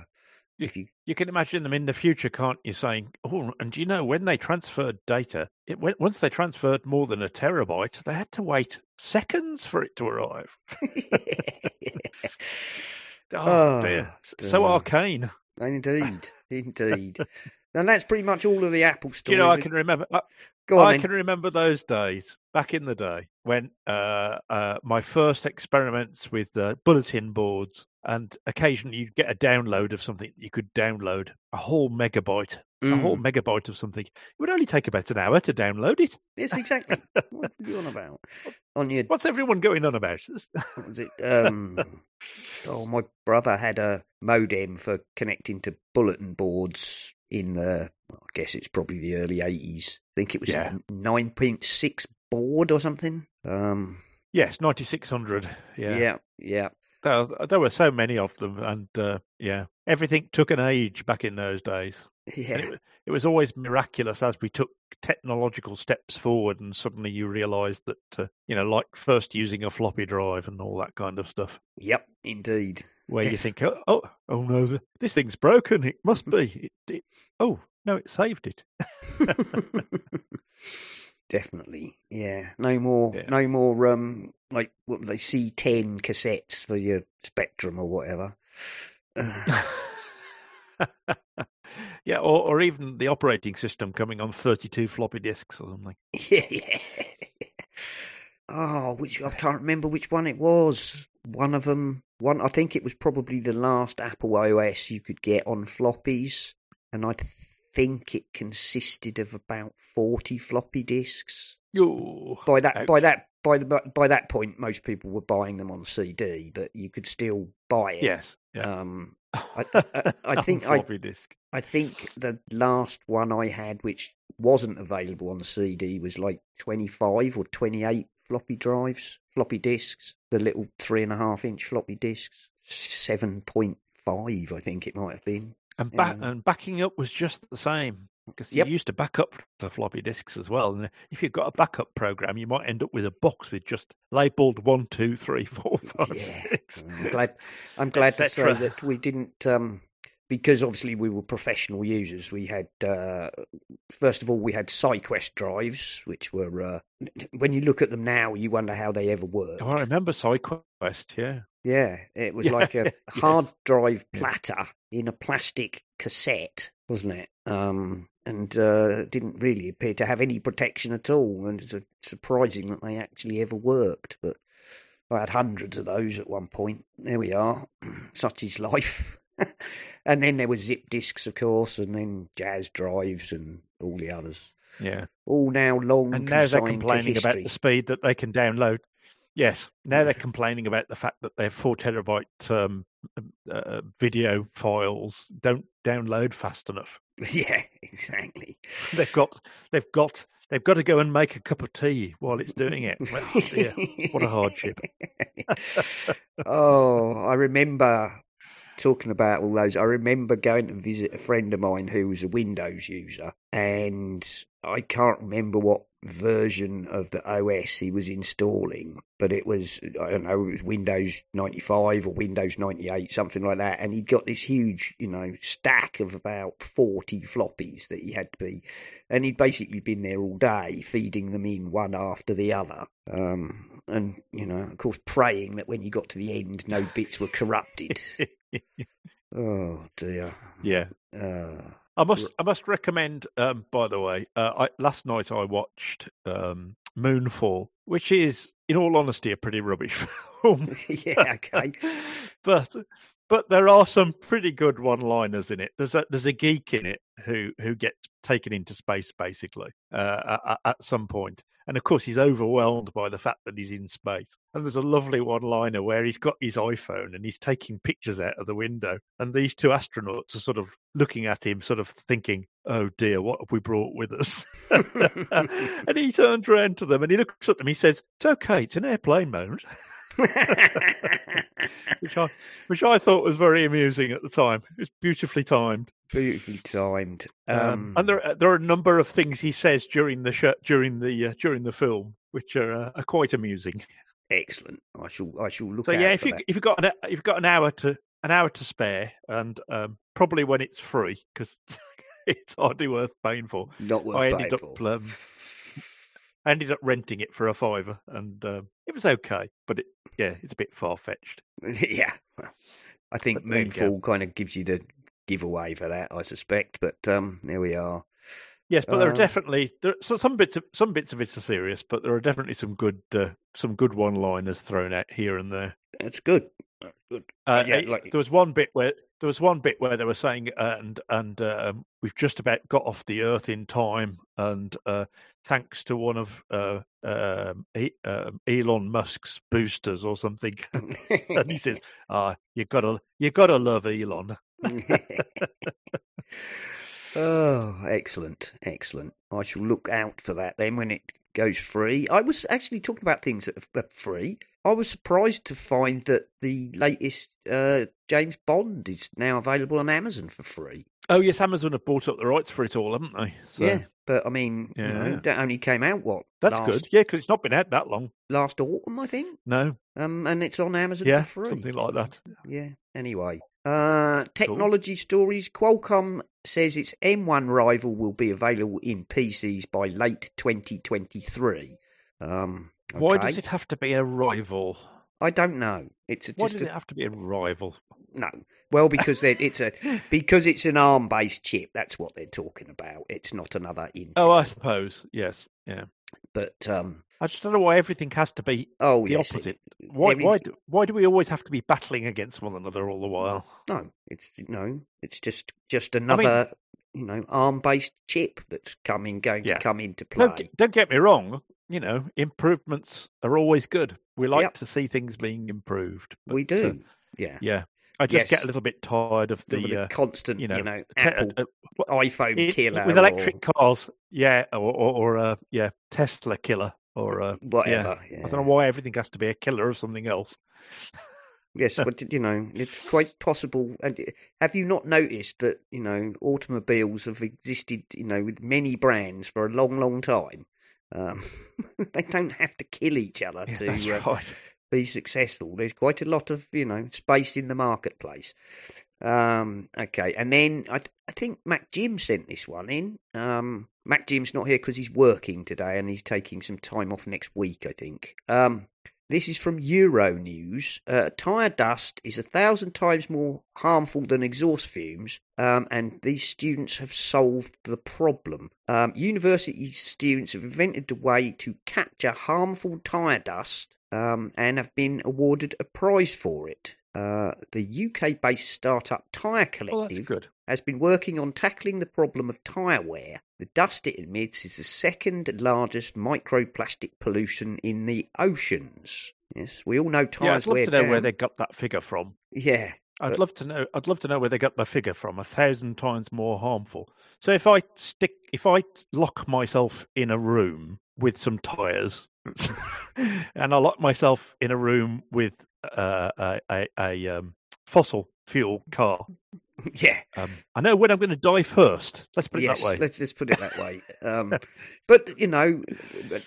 you You can imagine them in the future, can't you? Saying, "Oh, and do you know when they transferred data? It went, once they transferred more than a terabyte, they had to wait seconds for it to arrive." Oh, Oh, dear, S- dear. so arcane. indeed, indeed. and that's pretty much all of the Apple Do stores. you know? I can remember. I, Go on, I then. can remember those days back in the day when uh, uh, my first experiments with uh, bulletin boards, and occasionally you'd get a download of something you could download a whole megabyte, a whole Mm. megabyte of something. It would only take about an hour to download it. Yes, exactly. what are you on about? On your What's everyone going on about? what was it? Um, oh, my brother had a modem for connecting to bulletin boards in the. well, I guess it's probably the early eighties. I think it was Yeah. nine point six board or something. Um, yes, ninety six hundred. Yeah, yeah, yeah. There, there were so many of them, and uh, yeah, everything took an age back in those days. Yeah. it, it was always miraculous as we took technological steps forward, and suddenly you realised that uh, you know, like first using a floppy drive and all that kind of stuff, Yep, indeed. where you think, oh, oh, oh no, th- this thing's broken. It must be. It, it, oh no, it saved it. Definitely. Yeah. No more Yeah. no more um like what they C ten cassettes for your Spectrum or whatever. Uh, yeah, or, or even the operating system coming on 32 floppy disks or something. yeah, yeah. Oh, which I can't remember which one it was. One of them one I think it was probably the last Apple OS you could get on floppies and I think it consisted of about 40 floppy disks. Yo, by that Ouch. by that by the by that point most people were buying them on CD, but you could still buy it. yes. Yeah. Um, I- I- I think I- floppy disk. I think the last one I had, which wasn't available on the CD, was like twenty five or twenty eight floppy drives, floppy disks, the little three and a half inch floppy disks, seven point five, I think it might have been. And, back, Yeah. and backing up was just the same because Yep. you used to back up the floppy disks as well. And if you've got a backup program, you might end up with a box with just labeled one, two, three, four, five, Yeah. six. I'm glad. I'm glad to say that we didn't, um, because obviously we were professional users. We had, uh, first of all, we had SyQuest drives, which were, uh, when you look at them now, you wonder how they ever worked. Oh, I remember SyQuest, yeah. Yeah, it was Yeah, like a yes. hard drive platter in a plastic cassette, wasn't it? Um, and uh, didn't really appear to have any protection at all. And it's uh, surprising that they actually ever worked. But I had hundreds of those at one point. There we are. Such is life. and then there were zip disks, of course, and then Jaz drives and all the others. Yeah. All now long And now they're complaining about the speed that they can download. Yes, now they're complaining about the fact that their four terabyte um, uh, video files don't download fast enough. yeah, exactly. They've got, they've got, they've got to go and make a cup of tea while it's doing it. Well, dear, what a hardship! oh, I remember talking about all those. I remember going to visit a friend of mine who was a Windows user, and I can't remember what version of the OS he was installing, but it was I don't know, it was Windows 95 or Windows 98, something like that. And he'd got this huge, you know, stack of about 40 floppies that he had to be, and he'd basically been there all day feeding them in one after the other. Um, and you know, of course, praying that when you got to the end, no bits were corrupted. oh dear. yeah, Uh, I must, I must recommend. Um, by the way, uh, I, last night I watched um, Moonfall, which is, in all honesty, a pretty rubbish film. yeah, okay. but but there are some pretty good one-liners in it. There's a there's a geek in it who who gets taken into space basically uh, at, at some point, and of course he's overwhelmed by the fact that he's in space. And there's a lovely one-liner where he's got his iPhone and he's taking pictures out of the window, and these two astronauts are sort of looking at him, sort of thinking, "Oh dear, what have we brought with us?" and he turns around to them and he looks at them. He says, "It's okay. It's an airplane mode." which I which I thought was very amusing at the time. It was beautifully timed, Beautifully timed. um, Um, and there are- there are a number of things he says during the sh- during the uh, during the film which are, uh, are quite amusing. excellent. I shall. I shall look. So yeah, if you that. if you've got an, if you've got an hour to an hour to spare, and um, probably when it's free because it's hardly worth paying for. not worth I paying ended for. up um, I ended up renting it for a fiver, and um, it was okay, but it yeah, it's a bit far fetched. yeah, I think But there you go. Moonfall kind of gives you the giveaway for that. I suspect, but um, there we are. Yes, but there are Um, definitely there, so some bits of some bits of it are serious, but there are definitely some good uh, some good one-liners thrown out here and there. That's good. That's good. Uh, yeah, like- there was one bit where there was one bit where they were saying, uh, and and um, we've just about got off the Earth in time, and uh, thanks to one of uh, um, E- um, Elon Musk's boosters or something. and he says, "Ah, you gotta you gotta love Elon." oh, excellent, excellent. I shall look out for that then when it goes free. I was actually talking about things that are free. I was surprised to find that the latest uh, James Bond is now available on Amazon for free. Oh yes, Amazon have bought up the rights for it all, haven't they? So, Yeah, but I mean, you know, yeah. that only came out what that's last, good. Yeah, because it's not been out that long. last autumn, I think. No, Um, and it's on Amazon yeah, for free. something like that. Yeah. Anyway, uh, technology stories. Qualcomm says its M1 rival will be available in PCs by late 2023. Um, Why does it have to be a rival? I don't know. It's a, Why does a, it have to be a rival? no. Well, because it's a because it's an ARM-based chip. That's what they're talking about. It's not another Intel. Oh, I suppose. Yes. Yeah. But um, I just don't know why everything has to be oh the yes, it- opposite. Why? every- Why? Do, why do we always have to be battling against one another all the while? No, it's no, it's just just another you know ARM-based chip that's coming going Yeah. to come into play. Don't, get- don't get me wrong. You know, improvements are always good. We like Yep. to see things being improved. we but, uh, do. yeah. yeah. I just get a little bit tired of the, the uh, constant, you know, te- te- Apple uh, iPhone it- killer with or electric cars. Yeah, or or, or uh, yeah, Tesla killer or uh, whatever. I don't know why everything has to be a killer of something else. Yes, but you know, it's quite possible. And uh, have you not noticed that you know automobiles have existed, you know, with many brands for a long, long time? Um, they don't have to kill each other Yeah, to uh, right. Be successful. There's quite a lot of you know space in the marketplace. Um, okay, and then I th- I think Mac Jim sent this one in. Um, Mac Jim's not here because he's working today and he's taking some time off next week. I think. Um, this is from Euronews. Uh, tire dust is a thousand times more harmful than exhaust fumes, um, and these students have solved the problem. Um, university students have invented a way to capture harmful tire dust um, and have been awarded a prize for it. Uh, the UK based startup Tyre Collective good. has been working on tackling the problem of tyre wear. The dust it emits is the second largest microplastic pollution in the oceans. Yes, we all know tyres Yeah, I'd love wear to know where they got that figure from. Yeah, I'd But- love to know. I'd love to know where they got the figure from. A thousand times more harmful. So if I stick, if I lock myself in a room with some tires, and I lock myself in a room with uh, a a, a um, fossil fuel car, yeah. um, I know when I'm going to die first. Let's put it yes, that way. let's just put it that way. Um, but you know,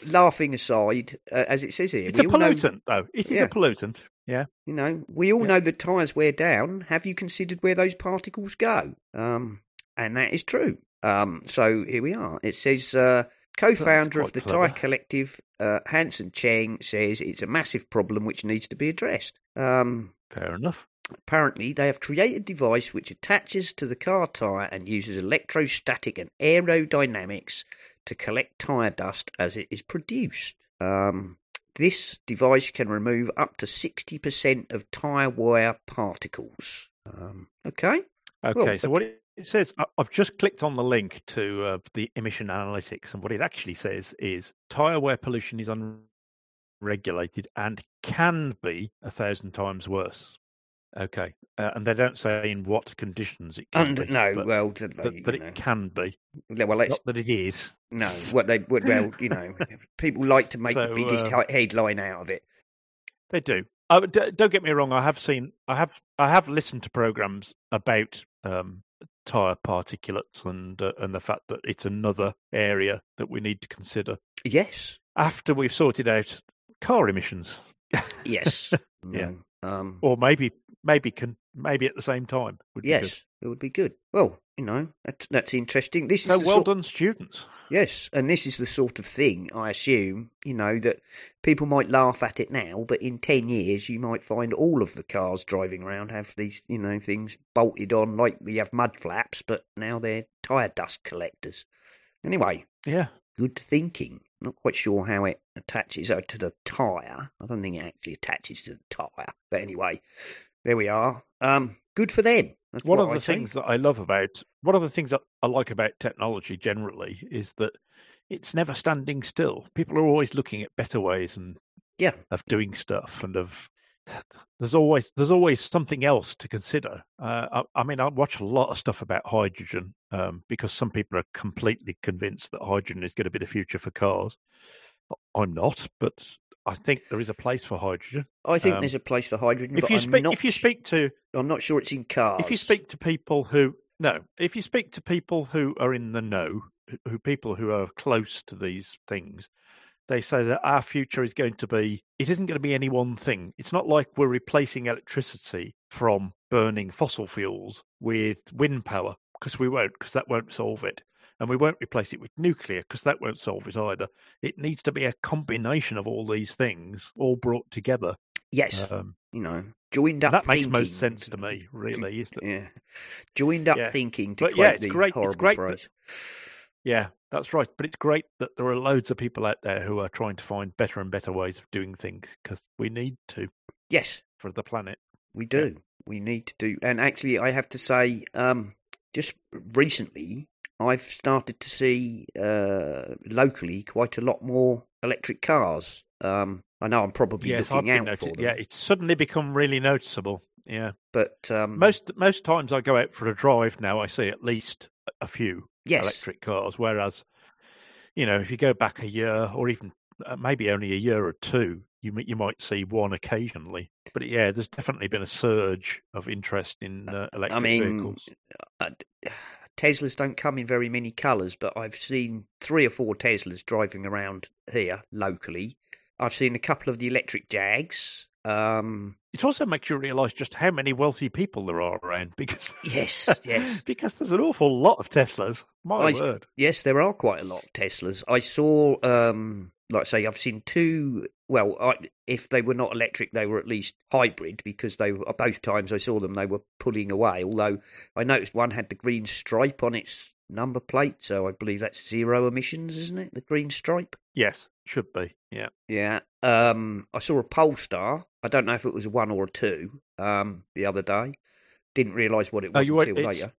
laughing aside, uh, as it says here, It's a all know, pollutant, though. It is Yeah. a pollutant. Yeah. you know, we all Yeah. know that tyres wear down. Have you considered where those particles go? Um, and that is true. Um, so here we are. It says uh, co-founder of the clever. Tyre Collective, uh, Hanson Cheng, says it's a massive problem which needs to be addressed. Um, Fair enough. Apparently, they have created a device which attaches to the car tyre and uses electrostatic and aerodynamics to collect tyre dust as it is produced. Um, this device can remove up to 60% of tyre wire particles. Um, okay. Okay, so what it, says, I've just clicked on the link to uh, the emission analytics, and what it actually says is tire wear pollution is unregulated and can be a thousand times worse. Okay, uh, and they don't say in what conditions it can And be. no, but, well, th- but, but it can be. well, let's Not that it is. no. What they well, you know, people like to make the biggest he- headline out of it. They do. Oh, d- don't get me wrong. I have seen, I have, I have listened to programs about um, tire particulates and uh, and the fact that it's another area that we need to consider Yes, after we've sorted out car emissions, yes, Yeah. Um, or maybe maybe can maybe at the same time. Would be Yes, it would be good. Well, you know, that's, that's interesting. This So the well sort, done, students. Yes, and this is the sort of thing I assume, you know, that people might laugh at it now, but in 10 years you might find all of the cars driving around have these, you know, things bolted on like we have mud flaps, but now they're tyre dust collectors. Anyway, Yeah. good thinking. Not quite sure how it attaches uh, to the tyre. I don't think it actually attaches to the tyre. But anyway, there we are. Um, good for them. That's One of I the think. things that I love about one of the things that I like about technology generally is that it's never standing still. People are always looking at better ways and Yeah. of doing stuff and of there's always there's always something else to consider. Uh, I, I mean, I watch a lot of stuff about hydrogen um, because some people are completely convinced that hydrogen is going to be the future for cars. I'm not, but I think there is a place for hydrogen. I think um, there's a place for hydrogen, If but you speak, not if you speak to I'm not sure it's in cars. if you speak to people who No, if you speak to people who are in the know, who- people who are close to these things, they say that our future is going to be. It isn't going to be any one thing. It's not like we're replacing electricity from burning fossil fuels with wind power because we won't, because that won't solve it. And we won't replace it with nuclear because that won't solve it either. It needs to be a combination of all these things all brought together. Yes, Um, you know, joined up that makes most sense to me, really. Yeah, joined up Yeah. thinking to But yeah, it's great- it's great that-. Yeah, that's right. But it's great that there are loads of people out there who are trying to find better and better ways of doing things because we need to Yes, for the planet. we do. We need to do. And actually, I have to say, um, just recently, I've started to see uh, locally quite a lot more electric cars. Um, I know I'm probably yes, looking out for them, Yeah, it's suddenly become really noticeable. Yeah, but um, most most times I go out for a drive now, I see at least a few yes, electric cars. Whereas, you know, if you go back a year or even uh, maybe only a year or two, you you might see one occasionally. But yeah, there's definitely been a surge of interest in uh, electric mean, vehicles. uh, Teslas don't come in very many colours, but I've seen three or four Teslas driving around here locally. I've seen a couple of the electric Jags. Um, It also makes you realise just how many wealthy people there are around because yes, yes, because there's an awful lot of Teslas. My I- word. yes. There are quite a lot of Teslas. I saw, um, like I say, I've seen two. Well, I, if they were not electric, they were at least hybrid because they were both times I saw them they were pulling away. Although I noticed one had the green stripe on its number plate, so I believe that's zero emissions, isn't it? The green stripe. Yes, should be. Yeah. Yeah. Um, I saw a Polestar. I don't know if it was a one or a two. Um, the other day, didn't realise what it Oh, was until it's- later.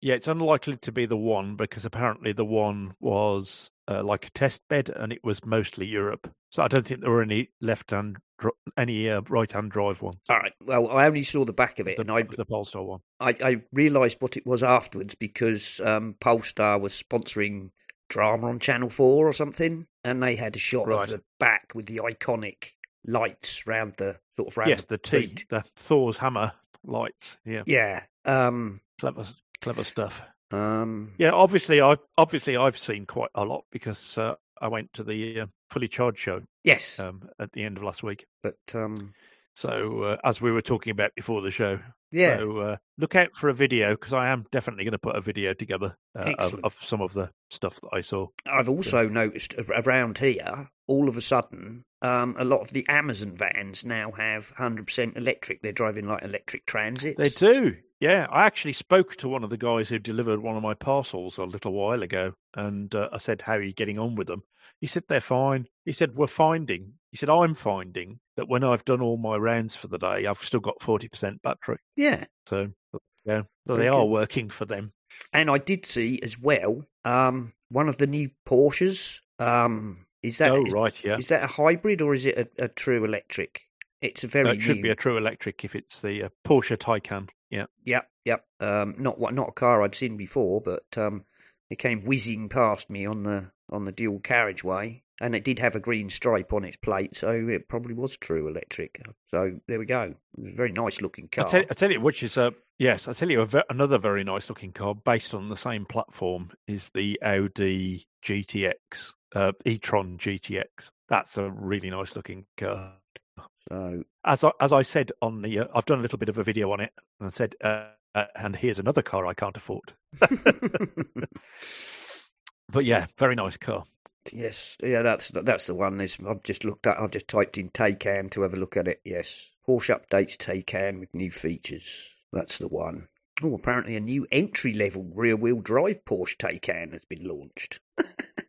Yeah, it's unlikely to be the one because apparently the one was uh, like a test bed and it was mostly Europe. So I don't think there were any left-hand, dr- any uh, right-hand drive ones. All right. Well, I only saw the back of it, the, and I the Polestar one. I, I realised what it was afterwards because um, Polestar was sponsoring drama on Channel Four or something, and they had a shot Right. of the back with the iconic lights round the sort of round yes, the T, feet. the Thor's hammer lights. Yeah, Yeah. Um. clever, clever stuff. Um. Yeah, obviously, I obviously I've seen quite a lot because uh, I went to the uh, fully charged show Yes. um, at the end of last week. but um. So uh, as we were talking about before the show, Yeah. So uh, look out for a video because I am definitely going to put a video together uh, of, of some of the stuff that I saw. I've also noticed around here, all of a sudden, um, a lot of the Amazon vans now have 100% electric. They're driving like electric transit. They do. Yeah, I actually spoke to one of the guys who delivered one of my parcels a little while ago, and uh, I said, "How are you getting on with them?" He said, "They're fine." He said, "We're finding." He said, "I'm finding that when I've done all my rounds for the day, I've still got forty percent battery." Yeah. So, yeah, so they are working for them. And I did see as well um, one of the new Porsches. Um, is that oh, is- right, yeah. is that a hybrid or is it a, a true electric? It's a very No, it should new. be a true electric if it's the uh, Porsche Taycan. Yeah. Yep, yep. Um, not what, not a car I'd seen before, but um, it came whizzing past me on the on the dual carriageway, and it did have a green stripe on its plate, so it probably was true electric. So there we go. It was a very nice looking I car. tell, I tell you, which is a yes. I tell you, a ve- another very nice looking car based on the same platform is the Audi GTX, uh, e-tron GTX. That's a really nice looking car. So As I, as I said on the, uh, I've done a little bit of a video on it, and I said, uh, uh, and here's another car I can't afford. But yeah, very nice car. yes, yeah, that's that's the one. There's, I've just looked at. I've just typed in Taycan to have a look at it. Yes, Porsche updates Taycan with new features. That's the one. Oh, apparently a new entry level rear wheel drive Porsche Taycan has been launched.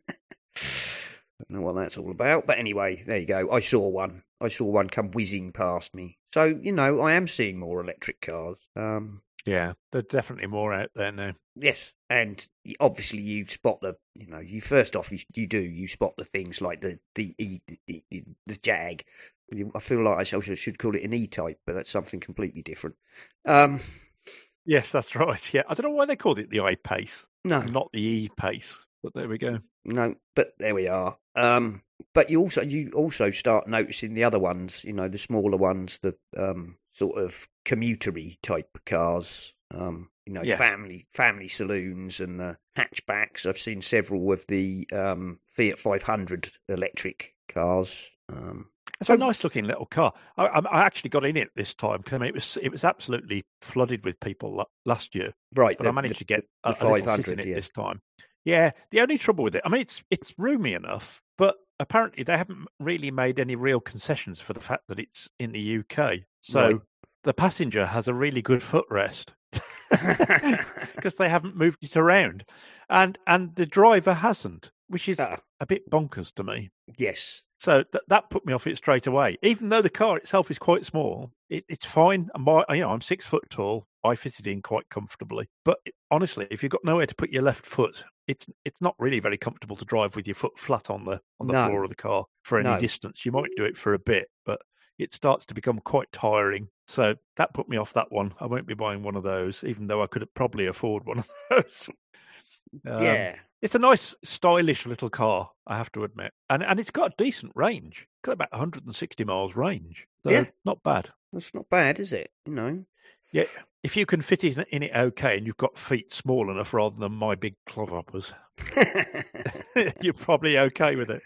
I don't know what that's all about, but anyway, there you go. I saw one. I saw one come whizzing past me. So you know, I am seeing more electric cars. Um, Yeah, there's definitely more out there now. Yes, and obviously you spot the, you know, you first off you, you do you spot the things like the the E the, the, the Jag. I feel like I should, should call it an E type, but that's something completely different. Um, Yes, that's right. Yeah, I don't know why they called it the I Pace, no, not the E Pace, but there we go. no, but there we are. Um, but you also you also start noticing the other ones, you know, the smaller ones, the um sort of commutery type cars. Um, you know Yeah. family family saloons and the hatchbacks. I've seen several of the um, Fiat 500 electric cars. Um, It's So- a nice looking little car. I, I actually got in it this time because I mean, it was it was absolutely flooded with people last year, right, but the- I managed the- to get the a, a little sit 500, in it yeah. this time. Yeah, the only trouble with it, I mean, it's it's roomy enough, but apparently they haven't really made any real concessions for the fact that it's in the UK. So Right. the passenger has a really good footrest because they haven't moved it around, and and the driver hasn't, which is Ah, a bit bonkers to me. yes, So th- that put me off it straight away. Even though the car itself is quite small, it, it's fine. My, you know, I'm six foot tall. I fitted in quite comfortably. But honestly, if you've got nowhere to put your left foot, it's it's not really very comfortable to drive with your foot flat on the on the No. floor of the car for any No. distance. You might do it for a bit, but it starts to become quite tiring. So that put me off that one. I won't be buying one of those, even though I could probably afford one of those. Um, yeah, it's a nice, stylish little car, I have to admit, and and it's got a decent range. It's Got about 160 miles range, so Yeah. not bad. that's not bad, is it? You know, Yeah, if you can fit it in it okay, and you've got feet small enough rather than my big clodhoppers, you're probably okay with it.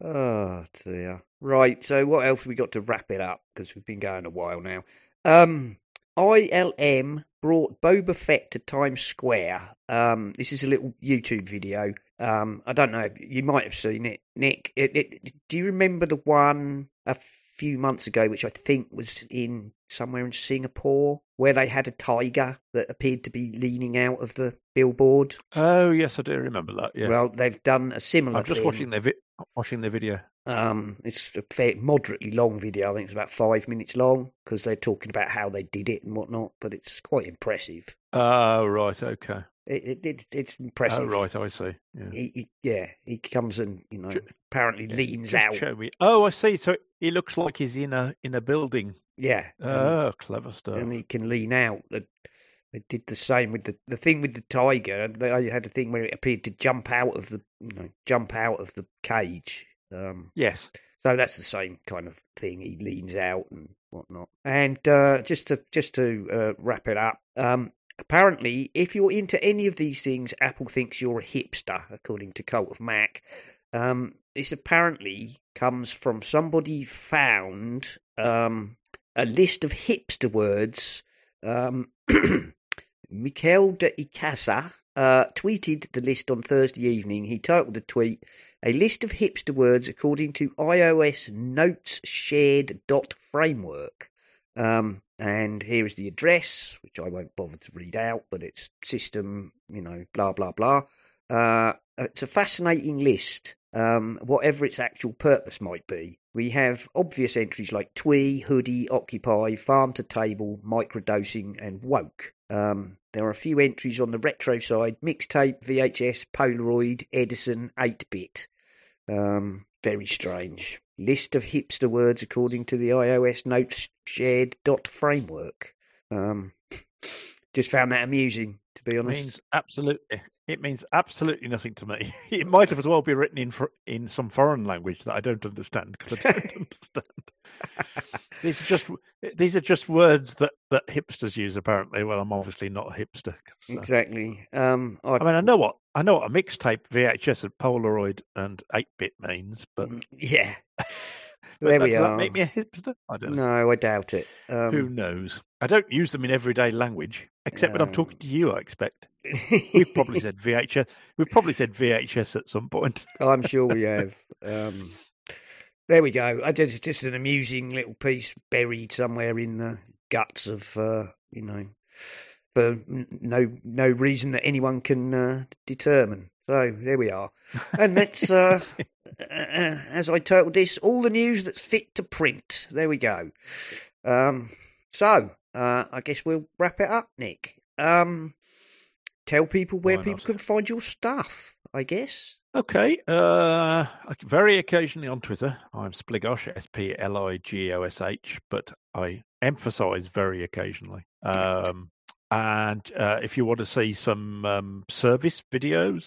Oh dear. Right. So what else have we got to wrap it up? Because we've been going a while now. Um, ILM brought Boba Fett to Times Square. Um, this is a little YouTube video. Um, I don't know. You might have seen it, Nick. It, it, do you remember the one a few months ago, which I think was in somewhere in Singapore, where they had a tiger that appeared to be leaning out of the billboard? Oh yes, I do remember that. Yeah, Well, they've done a similar. I'm just thing. watching their vi- watching their video. Um, it's a fair, moderately long video. I think it's about five minutes long because they're talking about how they did it and whatnot. But it's quite impressive. Oh right, okay. It, it, it it's impressive. Oh right, I see. Yeah. He, he, yeah, he comes and you know apparently Yeah, leans just out. Show me. Oh, I see. So he looks like he's in a in a building. Yeah, and, Oh, clever stuff. and he can lean out. They, they did the same with the the thing with the tiger. They had a thing where it appeared to jump out of the you know jump out of the cage. Um, Yes. So that's the same kind of thing. He leans out and whatnot. And uh, just to just to uh, wrap it up, um, apparently, if you're into any of these things, Apple thinks you're a hipster, according to Cult of Mac. Um, this apparently comes from somebody found um, a list of hipster words. Um, Miguel de Icaza uh, tweeted the list on Thursday evening. He titled the tweet a list of hipster words according to iOS Notes Shared dot framework. Um, and here is the address, which I won't bother to read out, but it's system, you know, blah blah blah. Uh, it's a fascinating list, um, whatever its actual purpose might be. We have obvious entries like twee, hoodie, occupy, farm to table, microdosing, and woke. Um, there are a few entries on the retro side mixtape, VHS, Polaroid, Edison, 8 bit. Um, very strange. List of hipster words according to the iOS Notes Shared dot framework. Um, just found that amusing, to be honest. means absolutely. It means absolutely nothing to me. It might have as well be written in for, in some foreign language that I don't understand because I don't understand. These are just these are just words that, that hipsters use. Apparently, well, I'm obviously not a hipster. uh, Exactly. Um, I, I mean, I know what I know what a mixtape, VHS, and Polaroid and eight bit means, but, yeah. but There that, we are. make me a hipster? I don't know. No, I doubt it. Who Um, knows? I don't use them in everyday language, except when I'm Um, talking to you. I expect we've probably said VHS. We've probably said VHS at some point. I'm sure we have. Um, there we go. I did just an amusing little piece buried somewhere in the guts of, uh, you know, for no no reason that anyone can uh, determine. So there we are, and that's uh, uh, as I titled this, all the news that's fit to print. There we go. Um, so uh, I guess we'll wrap it up, Nick. Um, tell people where Why people not? can find your stuff. I guess. Okay. Uh, very occasionally on Twitter, I'm Spligosh, S P L I G O S H, but I emphasise very occasionally. Um, and uh, if you want to see some um, service videos,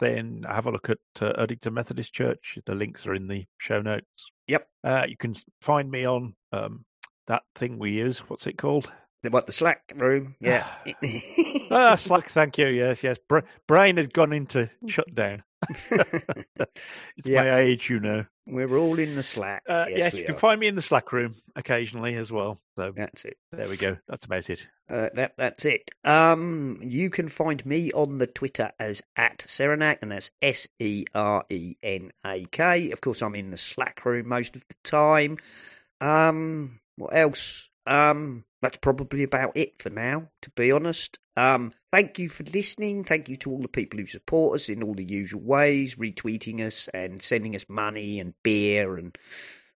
then have a look at uh, Erdington Methodist Church. The links are in the show notes. Yep. Uh, you can find me on um, that thing we use. What's it called? The what? The Slack room? Yeah. ah, Slack, thank you. Yes, yes. Bra- brain had gone into shutdown. it's Yeah. my age, you know. We're all in the Slack. Uh, yes, yes, you can find me in the Slack room occasionally as well. So That's it. there we go. That's about it. Uh, that that's it. Um, you can find me on the Twitter as at Serenak, and that's S E R E N A K. Of course, I'm in the Slack room most of the time. Um, what else? Um, that's probably about it for now. To be honest. Um, thank you for listening. Thank you to all the people who support us in all the usual ways, retweeting us and sending us money and beer and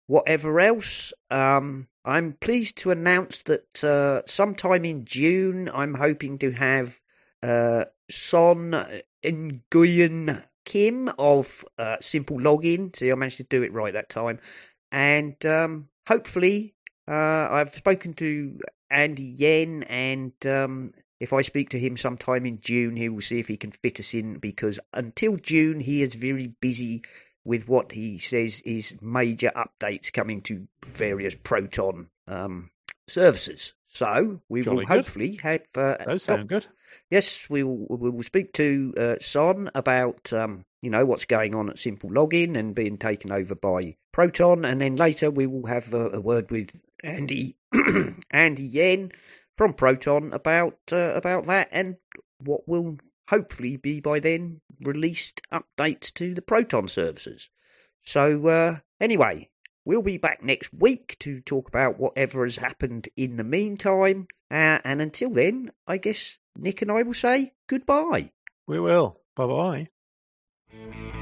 whatever else. Um, I'm pleased to announce that uh, sometime in June, I'm hoping to have uh, Son Nguyen Kim of uh, Simple Login. See, I managed to do it right that time. And um, hopefully, uh, I've spoken to Andy Yen, and um, if I speak to him sometime in June, he will see if he can fit us in because until June, he is very busy with what he says is major updates coming to various Proton um, services. So we Jolly will good. hopefully have. Uh, Those sound good. yes, we will. We will speak to uh, Son about um, you know what's going on at Simple Login and being taken over by Proton, and then later we will have a, a word with Andy Andy Yen from Proton about uh, about that and what will hopefully be by then released updates to the Proton services. So uh, anyway, we'll be back next week to talk about whatever has happened in the meantime. Uh, and until then, I guess Nick and I will say goodbye. We will. Bye bye.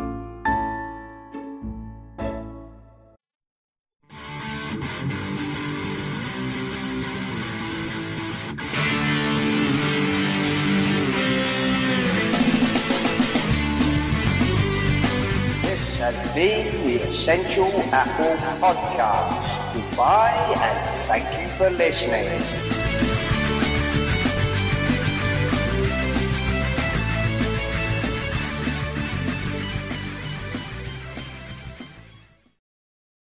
Has been the Essential Apple Podcast. Goodbye and thank you for listening.